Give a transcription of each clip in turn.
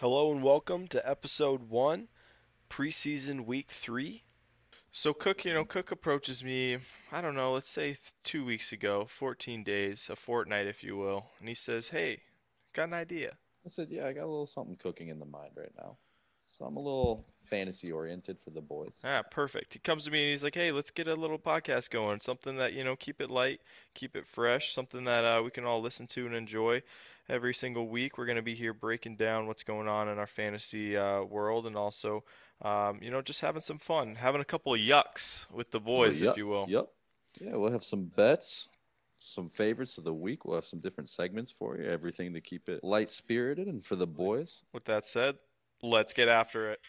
Hello and welcome to episode one, preseason week three. So Cook, you know, Cook approaches me, I don't know, let's say two weeks ago, 14 days, a fortnight, if you will, and he says, "Hey, got an idea." I said, yeah, I got a little something cooking in the mind right now. So I'm a little fantasy oriented for the boys. Ah, perfect. He comes to me and he's like, "Hey, let's get a little podcast going. Something that you know, keep it light, keep it fresh. Something that uh, we can all listen to and enjoy every single week. We're going to be here breaking down what's going on in our fantasy uh, world, and also, um, you know, just having some fun, having a couple of yucks with the boys, Yep, if you will. Yep. Yeah, we'll have some bets, some favorites of the week. We'll have some different segments for you. Everything to keep it light spirited and for the boys. With that said, let's get after it.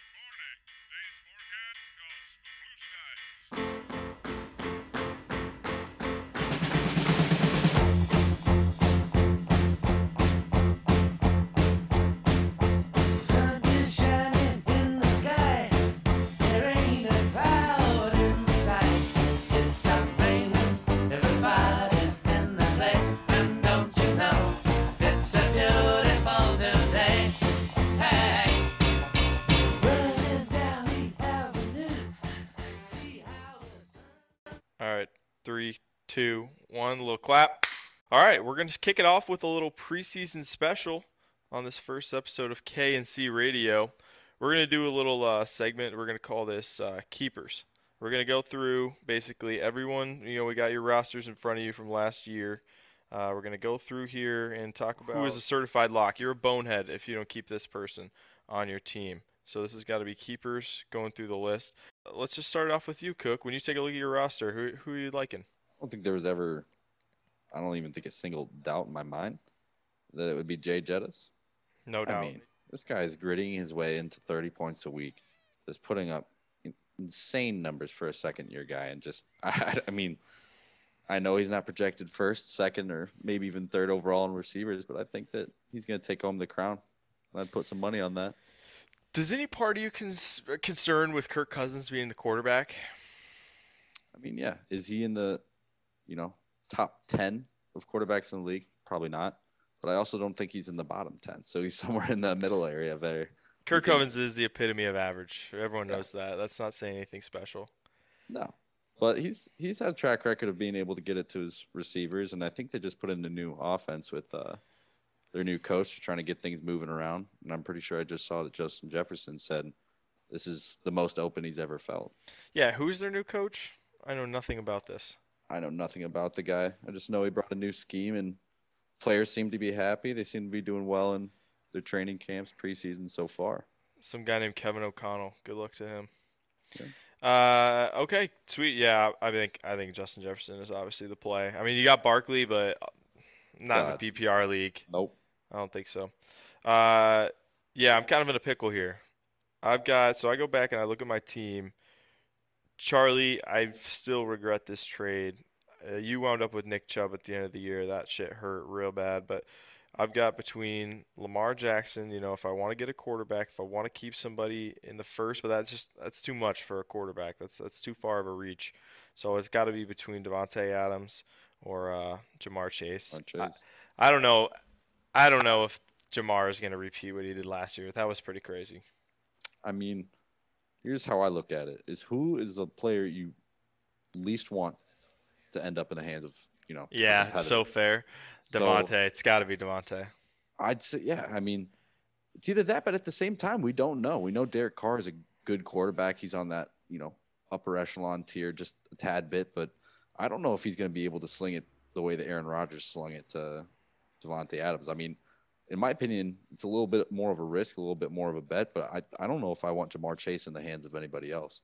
Two, one, little clap. All right, we're gonna kick it off with a little preseason special on this first episode of K and C Radio. We're gonna do a little uh, segment. We're gonna call this uh, Keepers. We're gonna go through basically everyone. You know, we got your rosters in front of you from last year. Uh, we're gonna go through here and talk about who is a certified lock. You're a bonehead if you don't keep this person on your team. So this has got to be keepers going through the list. Let's just start off with you, Cook. When you take a look at your roster, who who are you liking? I don't think there was ever, I don't even think a single doubt in my mind that it would be Jay Jettis. No doubt. I mean, this guy is gritting his way into 30 points a week, just putting up insane numbers for a second year guy. And just, I, I mean, I know he's not projected first, second, or maybe even third overall in receivers, but I think that he's going to take home the crown. And I'd put some money on that. Does any part of you cons- concerned with Kirk Cousins being the quarterback? I mean, yeah, is he in the, you know, top 10 of quarterbacks in the league? Probably not. But I also don't think he's in the bottom 10. So he's somewhere in the middle area there. Kirk can- Cousins is the epitome of average. Everyone Yeah. knows that. That's not saying anything special. No. But he's he's had a track record of being able to get it to his receivers, and I think they just put in a new offense with uh, their new coach trying to get things moving around. And I'm pretty sure I just saw that Justin Jefferson said this is the most open he's ever felt. Yeah, who's their new coach? I know nothing about this. I know nothing about the guy. I just know he brought a new scheme, and players seem to be happy. They seem to be doing well in their training camps preseason so far. Some guy named Kevin O'Connell. Good luck to him. Yeah. Uh, okay, sweet. Yeah, I think I think Justin Jefferson is obviously the play. I mean, you got Barkley, but not God. in the PPR league. Nope. I don't think so. Uh, yeah, I'm kind of in a pickle here. I've got so I go back and I look at my team. Charlie, I still regret this trade. Uh, you wound up with Nick Chubb at the end of the year. That shit hurt real bad. But I've got between Lamar Jackson. You know, if I want to get a quarterback, if I want to keep somebody in the first, but that's just that's too much for a quarterback. That's that's too far of a reach. So it's got to be between Davante Adams or uh, Ja'Marr Chase. I- Chase. I don't know. I don't know if Ja'Marr is going to repeat what he did last year. That was pretty crazy. I mean, here's how I look at it: is who is the player you least want to end up in the hands of you know? Yeah, so fair. So- it's got to be Davante. I'd say, yeah. I mean, it's either that, but at the same time, we don't know. We know Derek Carr is a good quarterback. He's on that you know upper echelon tier, just a tad bit, but I don't know if he's going to be able to sling it the way that Aaron Rodgers slung it to Davante Adams. I mean. In my opinion, it's a little bit more of a risk, a little bit more of a bet, but I, I don't know if I want Ja'Marr Chase in the hands of anybody else.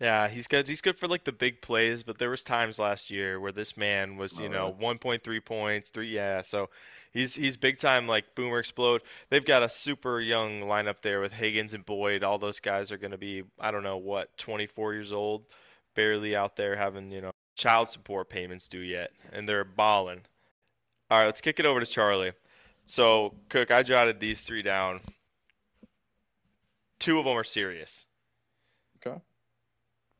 Yeah, he's good. He's good for like the big plays, but there was times last year where this man was, you Oh, know, 1.3 points, three. Yeah, so he's he's big time like boomer explode. They've got a super young lineup there with Higgins and Boyd. All those guys are going to be, I don't know what, 24 years old, barely out there having you know child support payments due yet, and they're balling. All right, let's kick it over to Charlie. So Cook, I jotted these three down. Two of them are serious. Okay.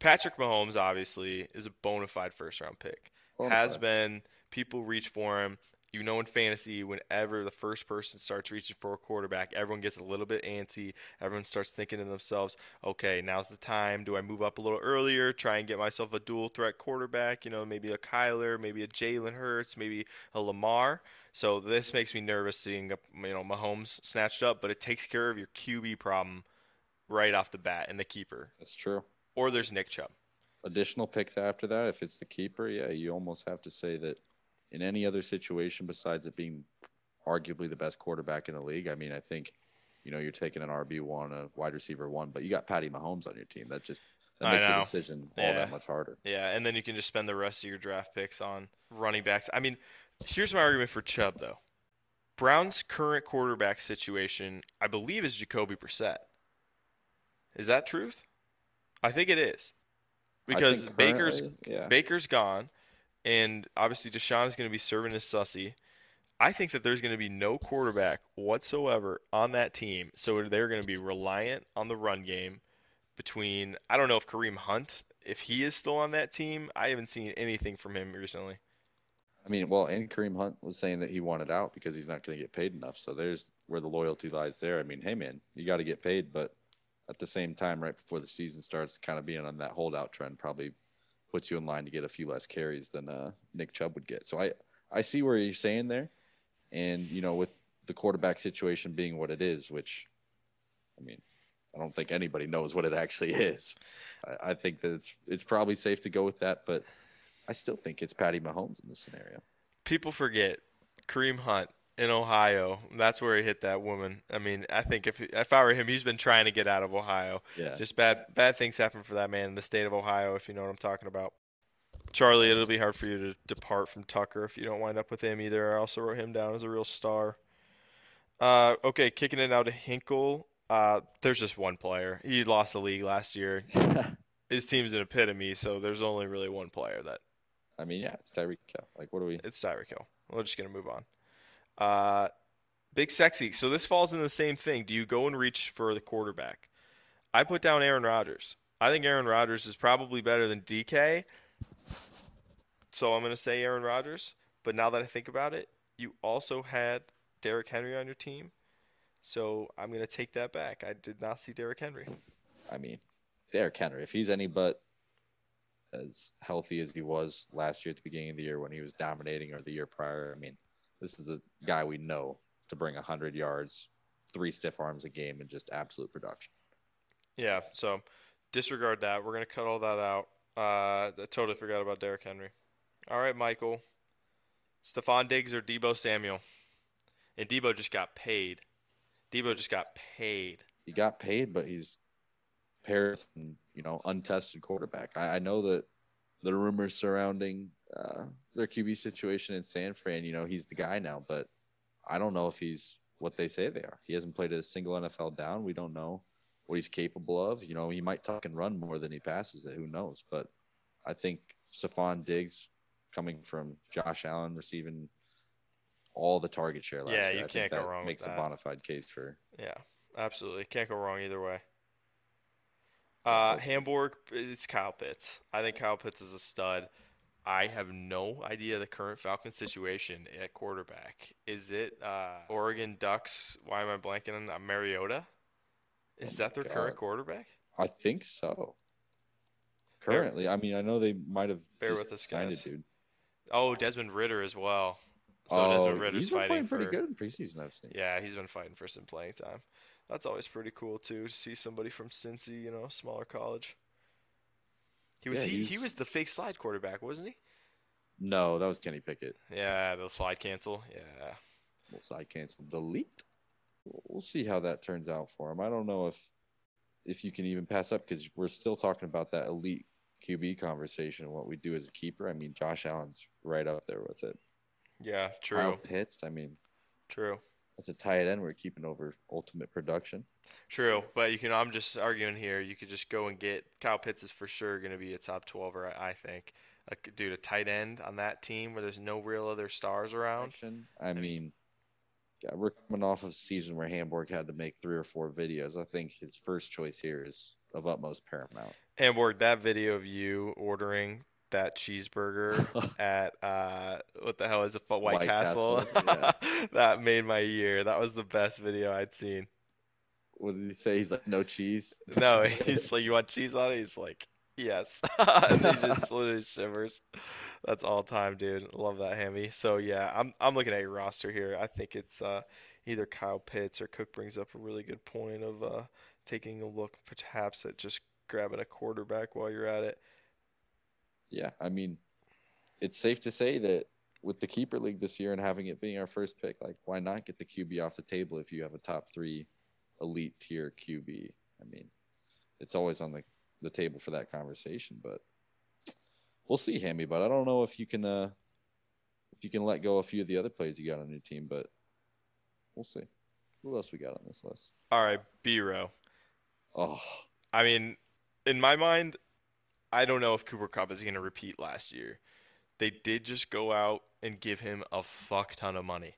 Patrick Mahomes obviously is a bona fide first round pick. Bona Has fide. been. People reach for him. You know, in fantasy, whenever the first person starts reaching for a quarterback, everyone gets a little bit antsy. Everyone starts thinking to themselves, okay, now's the time. Do I move up a little earlier, try and get myself a dual threat quarterback? You know, maybe a Kyler, maybe a Jalen Hurts, maybe a Lamar. So this makes me nervous seeing, you know, Mahomes snatched up, but it takes care of your QB problem right off the bat in the keeper. That's true. Or there's Nick Chubb. Additional picks after that, if it's the keeper, yeah, you almost have to say that in any other situation besides it being arguably the best quarterback in the league. I mean, I think you know you're taking an RB one, a wide receiver one, but you got Patty Mahomes on your team. That just that I makes the decision all Yeah. that much harder. Yeah, and then you can just spend the rest of your draft picks on running backs. I mean, here's my argument for Chubb though. Brown's current quarterback situation, I believe, is Jacoby Brissett. Is that truth? I think it is. Because Baker's yeah, Baker's gone, and obviously Deshaun is going to be serving as sussy. I think that there's going to be no quarterback whatsoever on that team, so they're going to be reliant on the run game. Between I don't know if Kareem Hunt, if he is still on that team, I haven't seen anything from him recently. I mean, well, and Kareem Hunt was saying that he wanted out because he's not going to get paid enough. So there's where the loyalty lies there. I mean, hey man, you got to get paid, but at the same time, right before the season starts, kind of being on that holdout trend probably puts you in line to get a few less carries than uh, Nick Chubb would get. So I I see where you're saying there, and you know, with the quarterback situation being what it is, which I mean, I don't think anybody knows what it actually is. I, I think that it's it's probably safe to go with that, but I still think it's Patty Mahomes in this scenario. People forget Kareem Hunt in Ohio. That's where he hit that woman. I mean, I think if if I were him, he's been trying to get out of Ohio. Yeah. Just bad bad things happen for that man in the state of Ohio, if you know what I'm talking about. Charlie, it'll be hard for you to depart from Tucker if you don't wind up with him either. I also wrote him down as a real star. Uh, okay, kicking it out to Hinkle. Uh, there's just one player. He lost the league last year. His team's an epitome, so there's only really one player that I mean, yeah, it's Tyreek Hill. Like, what do we? it's Tyreek Hill. We're just gonna move on. Uh, big sexy. So this falls in the same thing. Do you go and reach for the quarterback? I put down Aaron Rodgers. I think Aaron Rodgers is probably better than DK. So I'm gonna say Aaron Rodgers. But now that I think about it, you also had Derrick Henry on your team. So I'm gonna take that back. I did not see Derrick Henry. I mean, Derrick Henry, if he's any but as healthy as he was last year at the beginning of the year when he was dominating, or the year prior, I mean, this is a guy we know to bring 100 yards, three stiff arms a game, and just absolute production. Yeah, so disregard that. We're gonna cut all that out. Uh, I totally forgot about Derrick Henry. All right, Michael. Stefon Diggs or Deebo Samuel? And Deebo just got paid. Deebo just got paid. He got paid, but he's paired with, you know, untested quarterback. I, I know that the rumors surrounding uh, their QB situation in San Fran, you know, he's the guy now, but I don't know if he's what they say they are. He hasn't played a single NFL down. We don't know what he's capable of. You know, he might tuck and run more than he passes it. Who knows? But I think Stefon Diggs coming from Josh Allen receiving all the target share last Yeah, year. you I can't go that wrong makes a bona fide case for Yeah, absolutely. Can't go wrong either way. Uh, Hamburg, it's Kyle Pitts. I think Kyle Pitts is a stud. I have no idea the current Falcon situation at quarterback. Is it uh, Oregon Ducks? Why am I blanking on that? Mariota? Is Oh that their current quarterback? I think so. Bear- Currently, I mean, I know they might have Bear with us, guys. dude. Oh, Desmond Ridder as well. So oh, Desmond Ridder's he's been fighting playing for. pretty good in preseason. I've seen. Yeah, he's been fighting for some playing time. That's always pretty cool too to see somebody from Cincy, you know, smaller college. He was Yeah, he, he was the fake slide quarterback, wasn't he? No, that was Kenny Pickett. Yeah, the slide cancel. Yeah. We'll side cancel, delete. We'll we'll see how that turns out for him. I don't know if if you can even pass up because we're still talking about that elite QB conversation. What we do as a keeper. I mean, Josh Allen's right up there with it. Yeah, true. Kyle Pitts. I mean, True. That's a tight end. We're keeping over ultimate production. True. But you can I'm just arguing here, you could just go and get Kyle Pitts is for sure gonna be a top twelve I I think. Like dude, a tight end on that team where there's no real other stars around. I mean, yeah, we're coming off of a season where Hamburg had to make three or four videos. I think his first choice here is of utmost paramount. Hamburg, that video of you ordering that cheeseburger at uh, what the hell is it? White, White Castle. Castle, that made my year. That was the best video I'd seen. What did he say? He's like, no cheese. No, he's like, you want cheese on it? He's like, yes. and he just literally shivers. That's all time, dude. Love that hammy. So yeah, I'm I'm looking at your roster here. I think it's uh, either Kyle Pitts or Cook brings up a really good point of uh, taking a look perhaps at just grabbing a quarterback while you're at it. Yeah, I mean, it's safe to say that with the keeper league this year and having it being our first pick, like why not get the QB off the table if you have a top three elite tier QB? I mean, it's always on the, the table for that conversation, but we'll see, Hammy. But I don't know if you can uh if you can let go a few of the other players you got on your team, but we'll see. Who else we got on this list? All right, B-Row. Oh, I mean, in my mind, I don't know if Cooper Kupp is going to repeat last year. They did just go out and give him a fuck ton of money.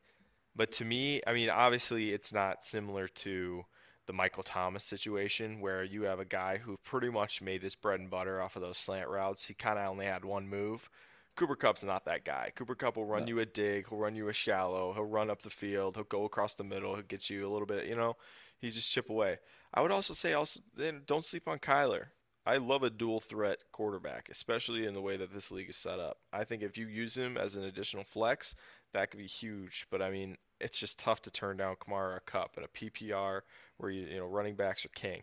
But to me, I mean, obviously, it's not similar to the Michael Thomas situation where you have a guy who pretty much made his bread and butter off of those slant routes. He kind of only had one move. Cooper Kupp's not that guy. Cooper Kupp will run No. you a dig, he'll run you a shallow, he'll run up the field, he'll go across the middle, he'll get you a little bit, you know, he just chip away. I would also say also then don't sleep on Kyler. I love a dual threat quarterback, especially in the way that this league is set up. I think if you use him as an additional flex, that could be huge. But I mean, it's just tough to turn down Kamara a Kupp in a PPR where you you know running backs are king.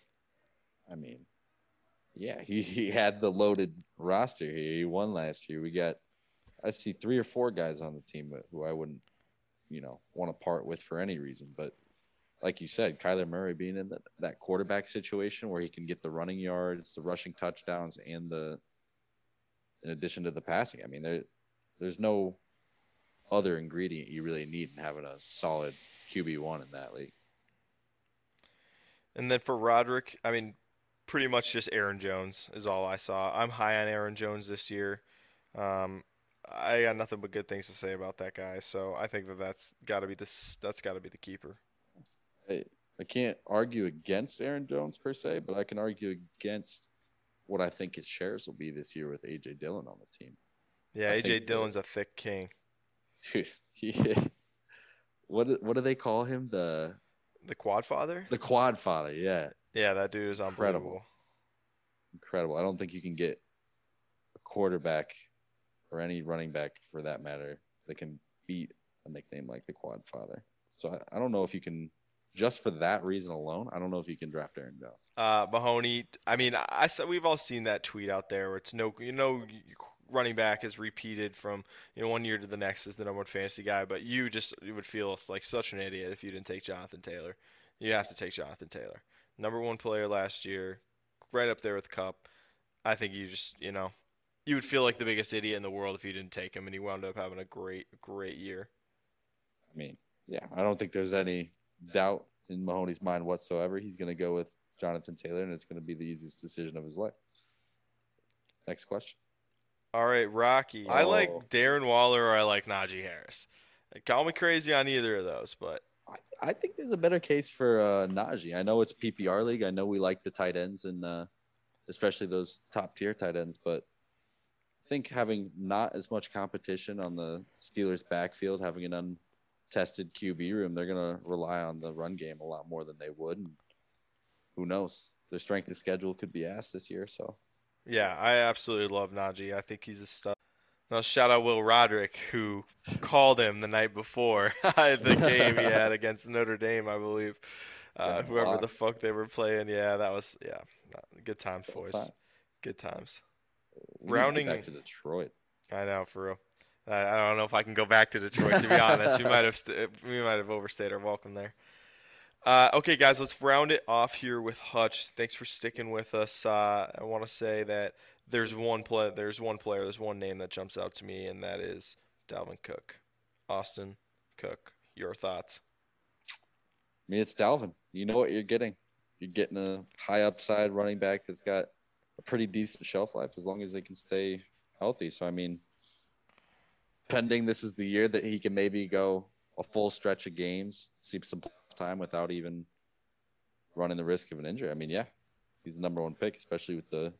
I mean, yeah, he, he had the loaded roster here. He won last year. We got, I see three or four guys on the team who I wouldn't, you know, want to part with for any reason. But like you said, Kyler Murray being in that, quarterback situation where he can get the running yards, the rushing touchdowns, and the, in addition to the passing. I mean, there, there's no other ingredient you really need in having a solid QB one in that league. And then for Roderick, I mean, pretty much just Aaron Jones is all I saw. I'm high on Aaron Jones this year. Um, I got nothing but good things to say about that guy. So I think that that's got to be this. That's got to be the keeper. I, I can't argue against Aaron Jones per se, but I can argue against what I think his shares will be this year with AJ Dillon on the team. Yeah, I AJ Dillon's a thick king. Dude, he, what do- what do they call him? The The quad father? the quad father. Yeah, Yeah, that dude is Incredible. incredible. I don't think you can get a quarterback or any running back for that matter that can beat a nickname like the quad father. So I, I don't know if you can just for that reason alone. I don't know if you can draft Aaron Jones. Uh, Mahoney. I mean, I, I we've all seen that tweet out there where it's no, you know, running back is repeated from you know one year to the next as the number one fantasy guy, but you just you would feel like such an idiot if you didn't take Jonathan Taylor. You have to take Jonathan Taylor, number one player last year, right up there with Kupp. I think you just you know you would feel like the biggest idiot in the world if you didn't take him, and he wound up having a great great year. I mean, yeah, I don't think there's any doubt in Mahoney's mind whatsoever. He's going to go with Jonathan Taylor, and it's going to be the easiest decision of his life. Next question. All right, Rocky. I like Oh. Darren Waller or I like Najee Harris. Call me crazy on either of those, but I, I think there's a better case for uh, Najee. I know it's PPR league. I know we like the tight ends and uh, especially those top tier tight ends, but I think having not as much competition on the Steelers' backfield, having an untested QB room, they're going to rely on the run game a lot more than they would. And who knows? Their strength of schedule could be asked this year. So Yeah, I absolutely love Najee. I think he's a stud. Now shout out Will Roderick who called him the night before the game he had against Notre Dame, I believe. Uh, Yeah, whoever the fuck they were playing, yeah, that was yeah, good times, boys. Time. Good times. we need to get Rounding- back to Detroit. I know for real. I, don't know if I can go back to Detroit to be honest. We might have st- we might have overstayed our welcome there. Uh, okay, guys, let's round it off here with Hutch. Thanks for sticking with us. Uh, I want to say that there's one play, there's one player, there's one name that jumps out to me, and that is Dalvin Cook. Austin Cook. Your thoughts? I mean, it's Dalvin. You know what you're getting. You're getting a high upside running back that's got a pretty decent shelf life as long as they can stay healthy. So, I mean, pending this is the year that he can maybe go a full stretch of games, see some time without even running the risk of an injury. I mean, yeah, he's the number one pick, especially with the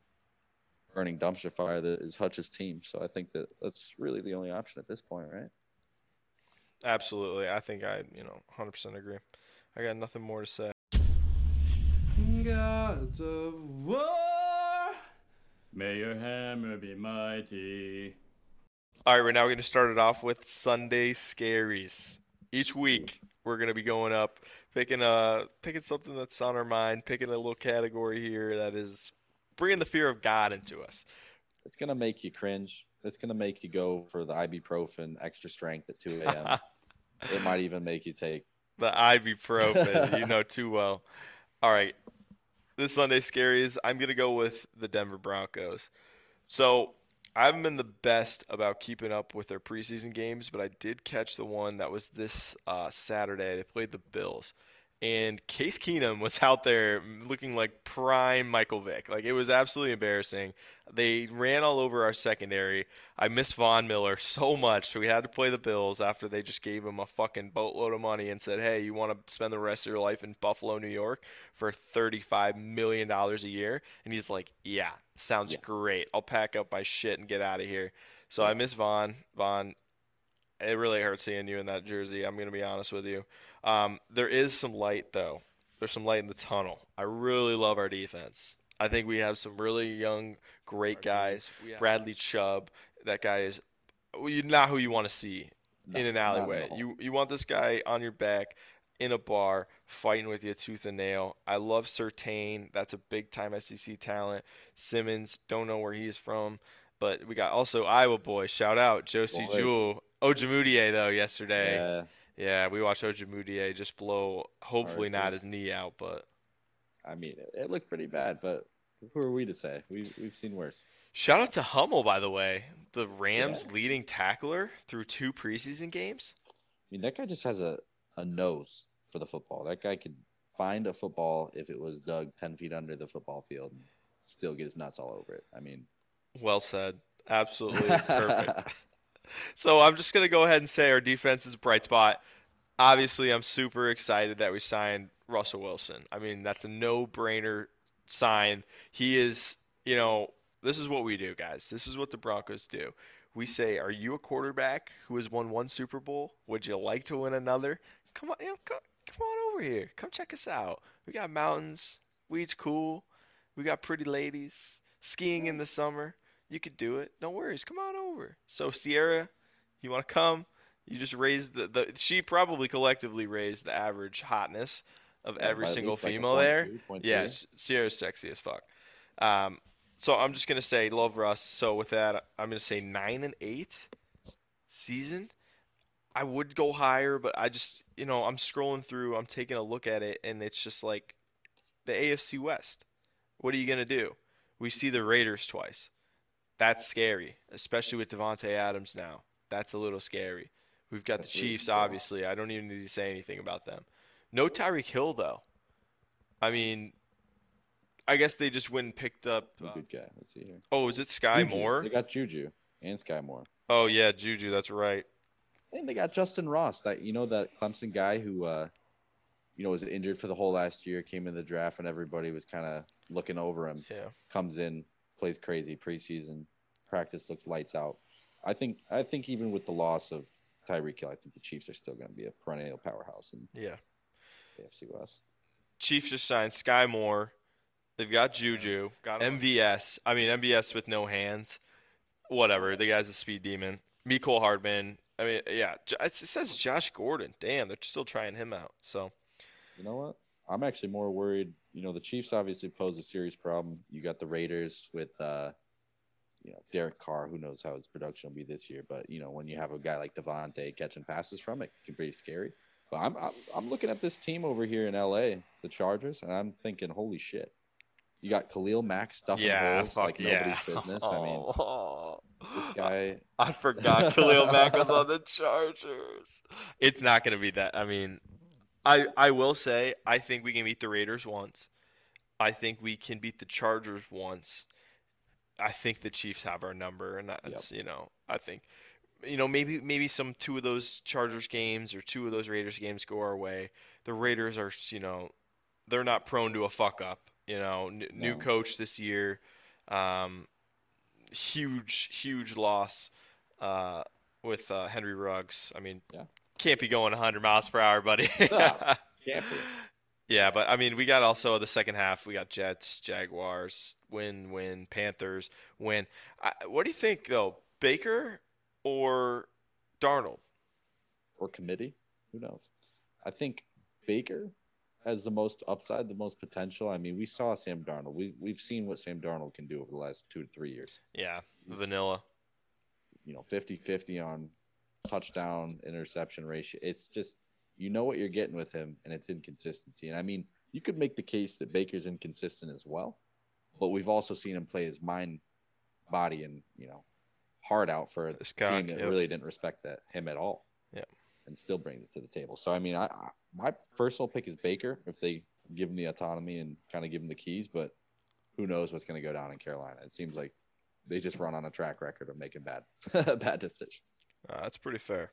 burning dumpster fire that is Hutch's team. So I think that that's really the only option at this point, right? Absolutely. I think I, you know, 100% agree. I got nothing more to say. Gods of war, may your hammer be mighty. All right, we're now going to start it off with Sunday scaries. Each week, we're going to be going up, picking a picking something that's on our mind, picking a little category here that is bringing the fear of God into us. It's gonna make you cringe. It's gonna make you go for the ibuprofen extra strength at 2 a.m. it might even make you take. the ibuprofen, you know too well. All right, this Sunday scaries, I'm gonna go with the Denver Broncos. So I haven't been the best about keeping up with their preseason games, but I did catch the one that was this uh, Saturday. They played the Bills, and Case Keenum was out there looking like prime Michael Vick. Like it was absolutely embarrassing. They ran all over our secondary. I miss Von Miller so much. So we had to play the Bills after they just gave him a fucking boatload of money and said, "Hey, you want to spend the rest of your life in Buffalo, New York, for thirty-five million dollars a year?" And he's like, "Yeah, sounds Yes. great. I'll pack up my shit and get out of here." So I miss Von. Von, it really hurts seeing you in that jersey. I'm gonna be honest with you. Um, there is some light though. There's some light in the tunnel. I really love our defense. I think we have some really young, great guys. Bradley Chubb, that guy is not who you want to see No, in an alleyway. You you want this guy on your back in a bar fighting with you tooth and nail. I love Surtain. That's a big time SEC talent. Simmons, don't know where he's from, but we got also Iowa boy. Shout out Josie Boys. Jewell. Ojemudia though yesterday. Yeah, Yeah, we watched Ojemudia just blow. Hopefully not his knee out, but I mean, it, it looked pretty bad, but who are we to say? We we've seen worse. shout out to Hummel by the way, the Rams leading tackler through two preseason games. I mean, that guy just has a, a nose for the football. That guy could find a football if it was dug 10 feet under the football field and still get his nuts all over it. I mean, Well said. Absolutely perfect. So I'm just gonna go ahead and say our defense is a bright spot. Obviously, I'm super excited that we signed Russell Wilson. I mean, that's a no-brainer sign. He is, you know, this is what we do, guys. This is what the Broncos do. We say, "Are you a quarterback who has won one Super Bowl? Would you like to win another? Come on, you know, come, come on over here. Come check us out. We got mountains. Weed's cool. We got pretty ladies. Skiing in the summer. You could do it. No worries. Come on over. So Sierra, you want to come? You just raised the, the she probably collectively raised the average hotness of yeah, every single like female point there. two, point Yeah, three. Sierra's sexy as fuck. Um, so I'm just gonna say love Russ. So with that, I'm gonna say nine and eight season. I would go higher, but I just you know I'm scrolling through, I'm taking a look at it, and it's just like the AFC West. What are you gonna do? We see the Raiders twice. That's scary, especially with Davante Adams now. That's a little scary. We've got the Chiefs, obviously. I don't even need to say anything about them. No Tyreek Hill though. I mean, I guess they just went and picked up. Uh, good guy. Let's see here. oh, is it Sky Juju. Moore? They got Juju and Skyy Moore. Oh yeah, Juju. That's right. And they got Justyn Ross, that you know that Clemson guy who uh you know was injured for the whole last year, came in the draft and everybody was kind of looking over him. Yeah. Comes in, plays crazy preseason, practice looks lights out. I think I think even with the loss of Tyreek Hill, I think the Chiefs are still going to be a perennial powerhouse in Yeah. AFC West. Chiefs just signed Skyy Moore. They've got Juju, Got him. MVS. I mean MVS with no hands. Whatever. The guy's a speed demon. Mecole Hardman. I mean, yeah. It says Josh Gordon. Damn, they're still trying him out. So You know what? I'm actually more worried. You know, the Chiefs obviously pose a serious problem. You got the Raiders with, uh, you know, Derek Carr. Who knows how his production will be this year? But you know, when you have a guy like Davante catching passes from it, it can be scary. But I'm, I'm I'm looking at this team over here in LA, the Chargers, and I'm thinking, holy shit! You got Khalil Mack stuffing yeah, holes like yeah. nobody's business. I mean, this guy. I forgot Khalil Mack was on the Chargers. It's not going to be that. I mean, I I will say I think we can beat the Raiders once. I think we can beat the Chargers once. I think the Chiefs have our number, and that's you know I think you know maybe maybe some two of those Chargers games or two of those Raiders games go our way. The Raiders are you know they're not prone to a fuck up. You know, N- new coach this year. Um, huge, huge loss uh, with uh, Henry Ruggs. I mean, Yeah. Can't be going 100 miles per hour, buddy. No. Yeah, but I mean, we got also the second half. We got Jets, Jaguars, win, win, Panthers, win. I, what do you think though, Baker or Darnold? or committee. Who knows? I think Baker has the most upside, the most potential. I mean, we saw Sam Darnold. We we've seen what Sam Darnold can do over the last two to three years. Yeah, He's, vanilla. You know, 50-50 on touchdown interception ratio. It's just you know what you're getting with him, and it's inconsistency. And I mean, you could make the case that Baker's inconsistent as well, but we've also seen him play his mind, body, and you know, heart out for This team that yep. really didn't respect that him at all. Yep. And still brings it to the table. So I mean, I, I my personal pick is Baker if they give him the autonomy and kind of give him the keys, but who knows what's going to go down in Carolina? It seems like they just run on a track record of making bad bad decisions. Uh, that's pretty fair.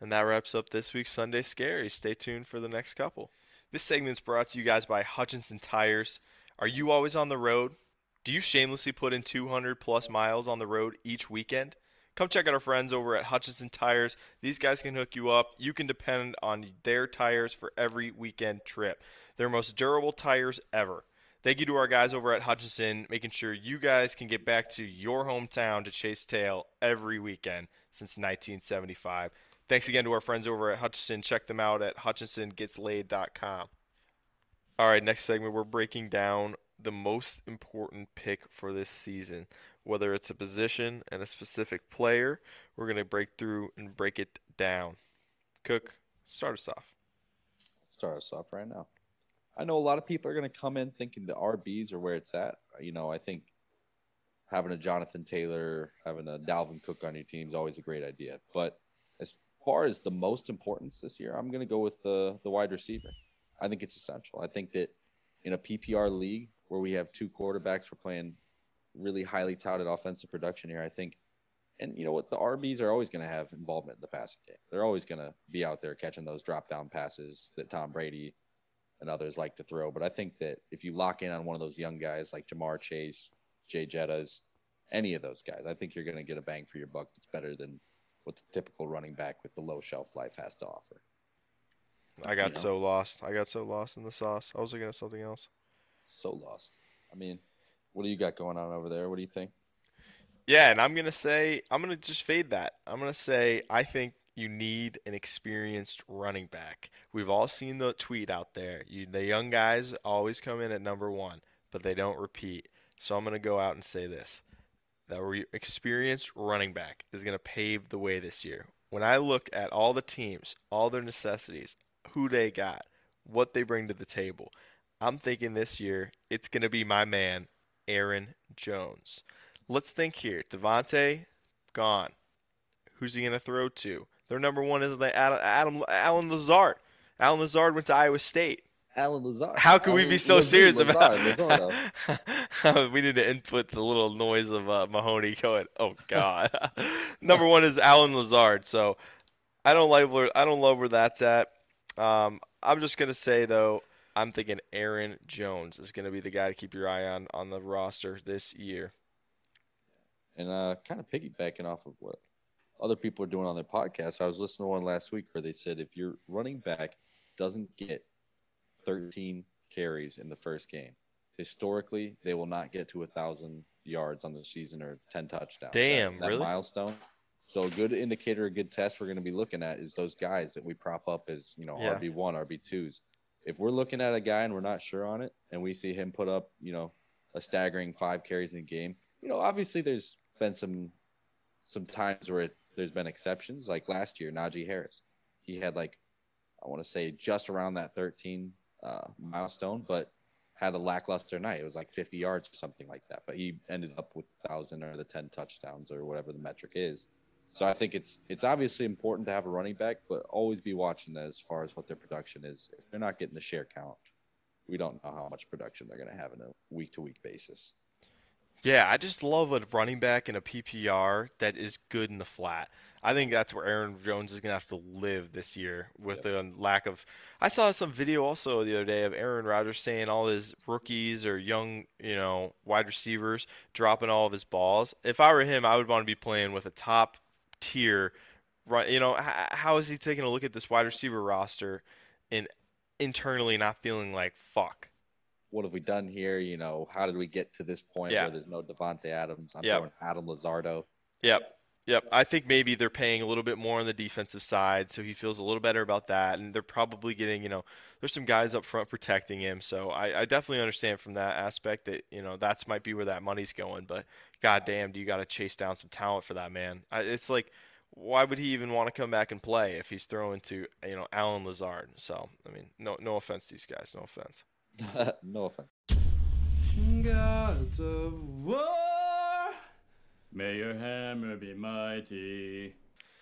And that wraps up this week's Sunday Scary. Stay tuned for the next couple. This segment's brought to you guys by Hutchinson Tires. Are you always on the road? Do you shamelessly put in 200 plus miles on the road each weekend? Come check out our friends over at Hutchinson Tires. These guys can hook you up. You can depend on their tires for every weekend trip. They're most durable tires ever. Thank you to our guys over at Hutchinson, making sure you guys can get back to your hometown to chase tail every weekend since 1975. Thanks again to our friends over at Hutchinson. Check them out at hutchinsongetslaid.com. All right, next segment, we're breaking down the most important pick for this season. Whether it's a position and a specific player, we're going to break through and break it down. Cook, start us off. Start us off right now. I know a lot of people are going to come in thinking the RBs are where it's at. You know, I think having a Jonathan Taylor, having a Dalvin Cook on your team is always a great idea. But as far as the most importance this year, I'm going to go with the the wide receiver. I think it's essential. I think that in a PPR league where we have two quarterbacks, we're playing really highly touted offensive production here. I think, and you know what, the RBs are always going to have involvement in the passing game. They're always going to be out there catching those drop down passes that Tom Brady and others like to throw. But I think that if you lock in on one of those young guys like Ja'Marr Chase, Jay Jettas, any of those guys, I think you're going to get a bang for your buck that's better than what the typical running back with the low shelf life has to offer. I got You know. so lost. I got so lost in the sauce. I was looking at something else. So lost. I mean, what do you got going on over there? What do you think? Yeah, and I'm gonna say I'm gonna just fade that. I'm gonna say I think you need an experienced running back. We've all seen the tweet out there. You, the young guys always come in at number one, but they don't repeat. So I'm gonna go out and say this: that re- experienced running back is gonna pave the way this year. When I look at all the teams, all their necessities, who they got, what they bring to the table, I'm thinking this year it's gonna be my man, Aaron Jones. Let's think here. Davante, gone. Who's he going to throw to? Their number one is Adam, Adam Allen Lazard. Allen Lazard went to Iowa State. Allen Lazard. How can we be so Lazard, serious about? Lazardo. we need to input the little noise of uh, Mahoney going. Oh God. number one is Allen Lazard. So I don't like where I don't love where that's at. Um, I'm just gonna say though, I'm thinking Aaron Jones is gonna be the guy to keep your eye on on the roster this year. And uh, kind of piggybacking off of what other people are doing on their podcast. I was listening to one last week where they said if your running back doesn't get 13 carries in the first game, historically they will not get to a thousand yards on the season or 10 touchdowns. Damn, that, that really? milestone. So a good indicator, a good test we're going to be looking at is those guys that we prop up as you know Yeah. RB one, RB twos. If we're looking at a guy and we're not sure on it, and we see him put up you know a staggering five carries in a game, you know obviously there's been some some times where it, there's been exceptions. Like last year, Najee Harris, he had like I want to say just around that 13 uh, milestone, but had a lackluster night. It was like 50 yards or something like that. But he ended up with thousand or the 10 touchdowns or whatever the metric is. So I think it's it's obviously important to have a running back, but always be watching as far as what their production is. If they're not getting the share count, we don't know how much production they're going to have in a week to week basis. Yeah, I just love a running back in a PPR that is good in the flat. I think that's where Aaron Jones is gonna have to live this year with the lack of. I saw some video also the other day of Aaron Rodgers saying all his rookies or young, you know, wide receivers dropping all of his balls. If I were him, I would want to be playing with a top tier. Right, you know, how is he taking a look at this wide receiver roster and internally not feeling like fuck? What have we done here? You know, how did we get to this point Yeah. where there's no Davante Adams? I'm Yep. throwing Adam Lazardo. Yep. Yep. I think maybe they're paying a little bit more on the defensive side, so he feels a little better about that. And they're probably getting, you know, there's some guys up front protecting him. So I, I definitely understand from that aspect that, you know, that's might be where that money's going. But goddamn, do you got to chase down some talent for that man? I, it's like, why would he even want to come back and play if he's throwing to, you know, Allen Lazard? So, I mean, no, no offense to these guys. No offense. no offense. Gods of war. May your hammer be mighty.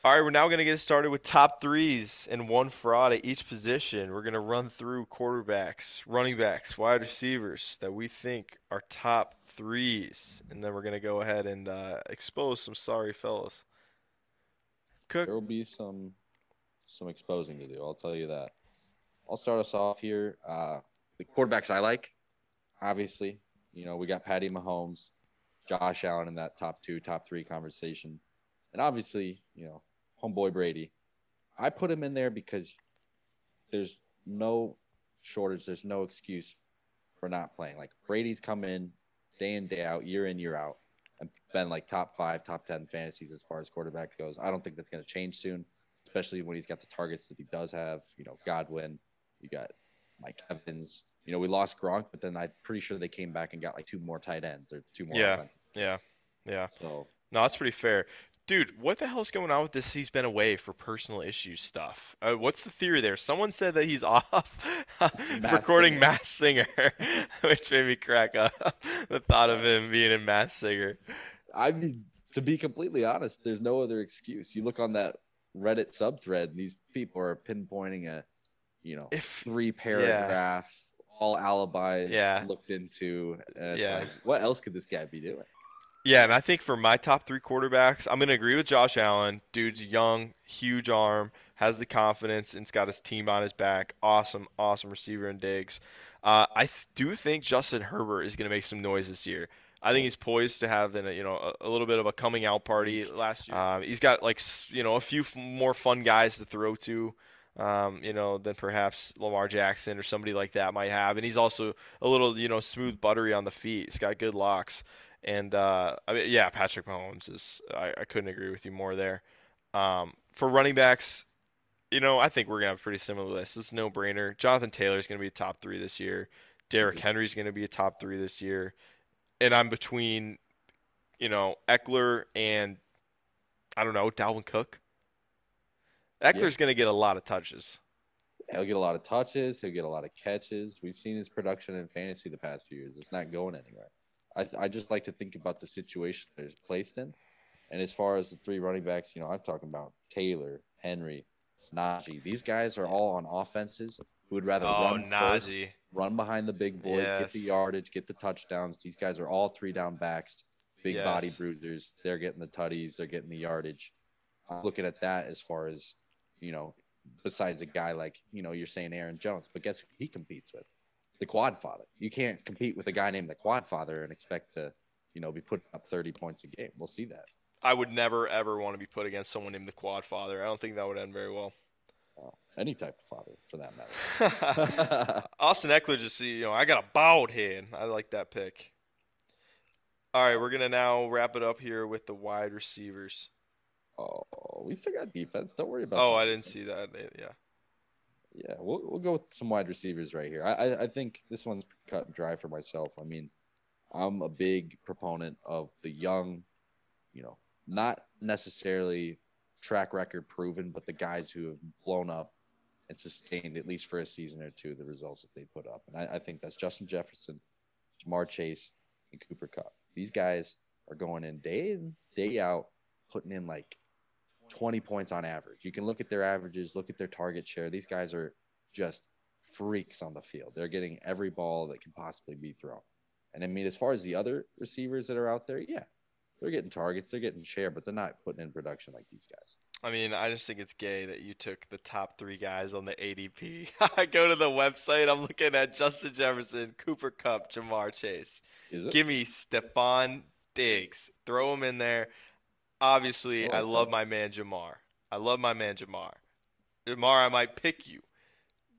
All right, we're now going to get started with top threes and one fraud at each position. We're going to run through quarterbacks, running backs, wide receivers that we think are top threes, and then we're going to go ahead and uh, expose some sorry fellas. Cook, There will be some some exposing to do. I'll tell you that. I'll start us off here. Uh, the quarterbacks I like, obviously, you know, we got Patty Mahomes, Josh Allen in that top two, top three conversation, and obviously, you know, homeboy Brady. I put him in there because there's no shortage, there's no excuse for not playing. Like Brady's come in day in day out, year in year out, and been like top five, top ten fantasies as far as quarterback goes. I don't think that's going to change soon, especially when he's got the targets that he does have. You know, Godwin, you got Mike Evans. You know, we lost Gronk, but then I'm pretty sure they came back and got like two more tight ends or two more. Yeah. offensive yeah, yeah. So No, that's pretty fair. Dude, what the hell's going on with this? He's been away for personal issues stuff. Uh, what's the theory there? Someone said that he's off recording Singer. Masked Singer, which made me crack up. the thought of him being in Masked Singer. I mean, to be completely honest, there's no other excuse. You look on that Reddit subthread, and these people are pinpointing a, you know, If three paragraph, all alibis Yeah. looked into, and it's Yeah. like, what else could this guy be doing? Yeah, and I think for my top three quarterbacks, I'm going to agree with Josh Allen. Dude's young, huge arm, has the confidence, and's got his team on his back. Awesome, awesome receiver and Diggs. Uh, I th- do think Justin Herbert is going to make some noise this year. I think he's poised to have an, you know a, a little bit of a coming out party last year. Um, he's got like you know a few f- more fun guys to throw to, um, you know, than perhaps Lamar Jackson or somebody like that might have. And he's also a little you know smooth, buttery on the feet. He's got good locks. And uh, I mean, yeah, Patrick Mahomes is. I, I couldn't agree with you more there. Um, for running backs, you know, I think we're gonna have a pretty similar list. It's no brainer. Jonathan Taylor is gonna be a top three this year. Derrick Henry is gonna be a top three this year. And I'm between, you know, Ekeler and I don't know Dalvin Cook. Ekeler's gonna get a lot of touches. He'll get a lot of touches. He'll get a lot of catches. We've seen his production in fantasy the past few years. It's not going anywhere. I, I just like to think about the situation that he's placed in. And as far as the three running backs, you know, I'm talking about Taylor, Henry, Najee. These guys are all on offenses who would rather Oh, run first, Najee. run behind the big boys, get the yardage, get the touchdowns. These guys are all three down backs, big body Yes. bruisers. They're getting the tutties, they're getting the yardage. I'm looking at that as far as, you know, besides a guy like, you know, you're saying Aaron Jones, but guess who he competes with? The quad father. You can't compete with a guy named the quad father and expect to, you know, be putting up 30 points a game. We'll see that. I would never ever want to be put against someone named the Quad Father. I don't think that would end very well. Uh, any type of father for that matter. Austin Ekeler just you know I got a bald head. I like that pick. All right, we're gonna now wrap it up here with the wide receivers. Oh, we still got defense. Don't worry about Oh, that. I didn't see that. Yeah. Yeah, we'll we'll go with some wide receivers right here. I I, I think this one's cut and dry for myself. I mean, I'm a big proponent of the young, you know, not necessarily track record proven, but the guys who have blown up and sustained at least for a season or two the results that they put up. And I, I think that's Justin Jefferson, Ja'Marr Chase, and Cooper Kupp. These guys are going in day in, day out, putting in like 20 points on average. You can look at their averages, look at their target share. These guys are just freaks on the field. They're getting every ball that can possibly be thrown. And I mean, as far as the other receivers that are out there, yeah, they're getting targets, they're getting share, but they're not putting in production like these guys. I mean, I just think it's gay that you took the top three guys on the ADP. I go to the website, I'm looking at Justin Jefferson, Cooper Kupp, Ja'Marr Chase. Give me Stefon Diggs. Throw him in there. Obviously, I I love my man Ja'Marr. I love my man Ja'Marr. Ja'Marr, I might pick you.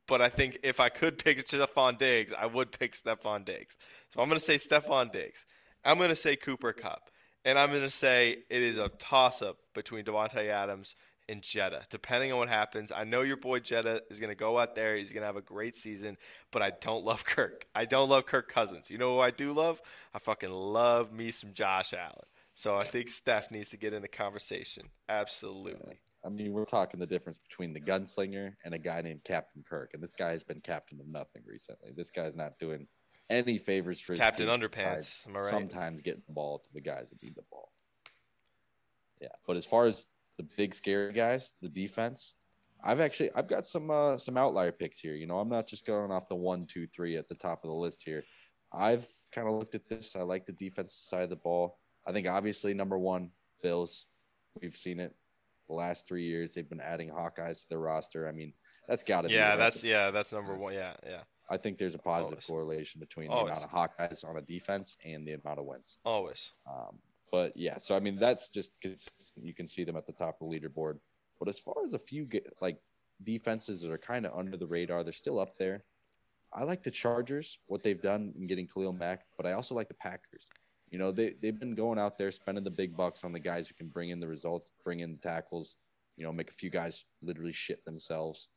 But I think if I could pick Stefon Diggs, I would pick Stefon Diggs. So I'm going to say Stefon Diggs. I'm going to say Cooper Kupp. And I'm going to say it is a toss up between Davante Adams and Jetta, depending on what happens. I know your boy Jetta is going to go out there. He's going to have a great season, but I don't love Kirk. I don't love Kirk Cousins. You know who I do love? I fucking love me some Josh Allen. So I think Steph needs to get in the conversation. Absolutely. I mean, we're talking the difference between the gunslinger and a guy named Captain Kirk, and this guy has been captain of nothing recently. This guy's not doing any favors for his Captain Underpants, am I right? Sometimes getting the ball to the guys that need the ball. Yeah, but as far as the big scary guys, the defense, I've actually I've got some uh, some outlier picks here. You know, I'm not just going off the one, two, three at the top of the list here. I've kind of looked at this. I like the defensive side of the ball. I think obviously number one, Bills. We've seen it the last three years. They've been adding Hawkeyes to their roster. I mean, that's got to be. Yeah, the that's yeah, that's number one. Yeah, yeah. I think there's a positive Always. correlation between the Always. amount of Hawkeyes on a defense and the amount of wins. Always. Um, but yeah, so I mean, that's just consistent. You can see them at the top of the leaderboard. But as far as a few like defenses that are kind of under the radar, they're still up there. I like the Chargers, what they've done in getting Khalil Mack, but I also like the Packers. You know, they, they've been going out there spending the big bucks on the guys who can bring in the results, bring in the tackles, you know, make a few guys literally shit themselves.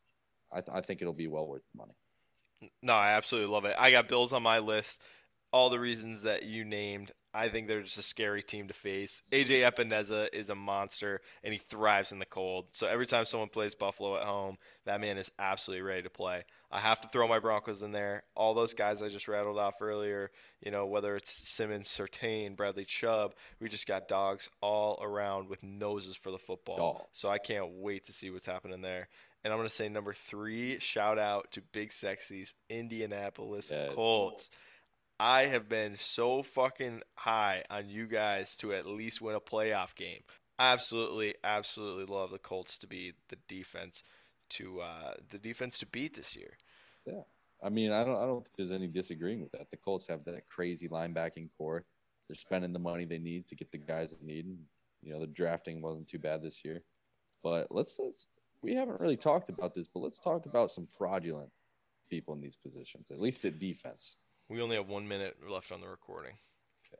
I, th- I think it'll be well worth the money. No, I absolutely love it. I got Bills on my list. All the reasons that you named, I think they're just a scary team to face. AJ Epenesa is a monster, and he thrives in the cold. So every time someone plays Buffalo at home, that man is absolutely ready to play. I have to throw my Broncos in there. All those guys I just rattled off earlier, you know, whether it's Simmons, Surtain, Bradley Chubb, we just got dogs all around with noses for the football. So I can't wait to see what's happening there. And I'm going to say number three, shout out to Big Sexy's Indianapolis Yes. Colts. I have been so fucking high on you guys to at least win a playoff game. Absolutely, absolutely love the Colts to be the defense to uh, the defense to beat this year. Yeah, I mean, I don't I don't think there's any disagreeing with that. The Colts have that crazy linebacking core. They're spending the money they need to get the guys they need. You know, the drafting wasn't too bad this year. But let's, let's we haven't really talked about this, but let's talk about some fraudulent people in these positions, at least at defense. We only have one minute left on the recording,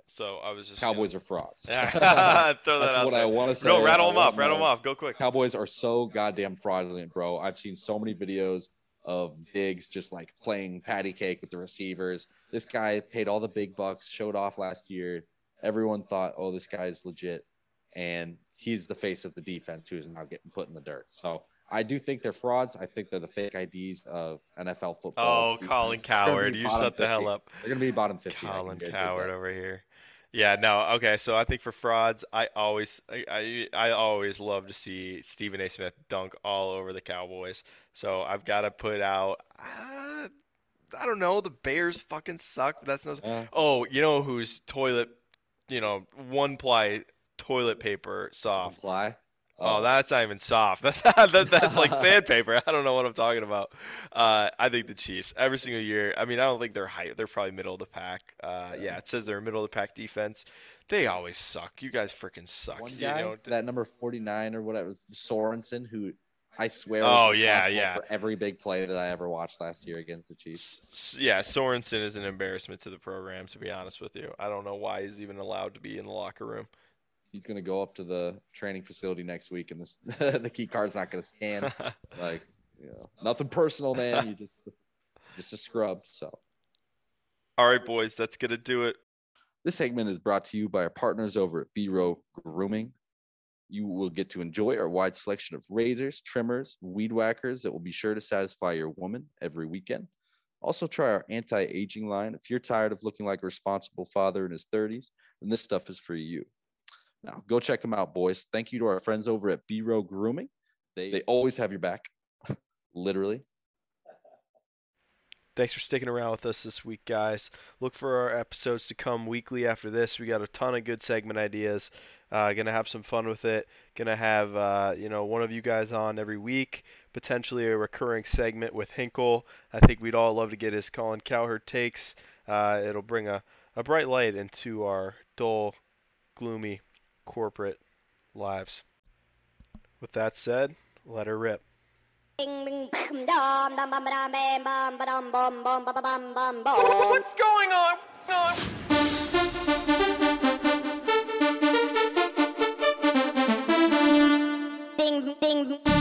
so I was just Cowboys are frauds. Throw that That's out what there. I want to say. No, rattle them off. Rattle them off. Go quick. Cowboys are so goddamn fraudulent, bro. I've seen so many videos of Diggs just like playing patty cake with the receivers. This guy paid all the big bucks, showed off last year. Everyone thought, oh, this guy's legit. And he's the face of the defense who is now getting put in the dirt. So I do think they're frauds. I think they're the fake IDs of NFL football. Oh. Colin Cowherd, you shut the hell up. They're going to be bottom 50. I can Colin Cowherd over here. Yeah, no, okay. So I think for frauds, I always, I, I, I always love to see Stephen A. Smith dunk all over the Cowboys. So I've got to put out. Uh, I don't know. The Bears fucking suck. But that's no. Uh, Oh, you know who's toilet, you know, one ply toilet paper soft. Apply. Oh, that's not even soft. That's that, that's like sandpaper. I don't know what I'm talking about. Uh, I think the Chiefs every single year. I mean, I don't think they're high. They're probably middle of the pack. Uh, yeah, it says they're a middle of the pack defense. They always suck. You guys freaking suck. one You know, that number 49 or whatever, Sorensen, who I swear Oh, yeah, yeah. for every big play that I ever watched last year against the Chiefs. S- yeah, Sorensen is an embarrassment to the program. To be honest with you, I don't know why he's even allowed to be in the locker room. He's going to go up to the training facility next week, and this, the key card's not going to scan. like, you know, nothing personal, man. You just just a scrub. So All right, boys, that's gonna do it. this segment is brought to you by our partners over at B Row Grooming. You will get to enjoy our wide selection of razors, trimmers, weed whackers that will be sure to satisfy your woman every weekend. Also, try our anti aging line. If you're tired of looking like a responsible father in his 30s, then this stuff is for you. Now, go check them out, boys. Thank you to our friends over at B Row Grooming. They, they always have your back, literally. Thanks for sticking around with us this week, guys. Look for our episodes to come weekly after this. We got a ton of good segment ideas. Uh, gonna have some fun with it. Gonna have uh, you know one of you guys on every week. Potentially a recurring segment with Hinkle. I think we'd all love to get his Colin Cowherd takes. Uh, it'll bring a, a bright light into our dull, gloomy corporate lives. With that said, let her rip. What's going on? Ding, ding,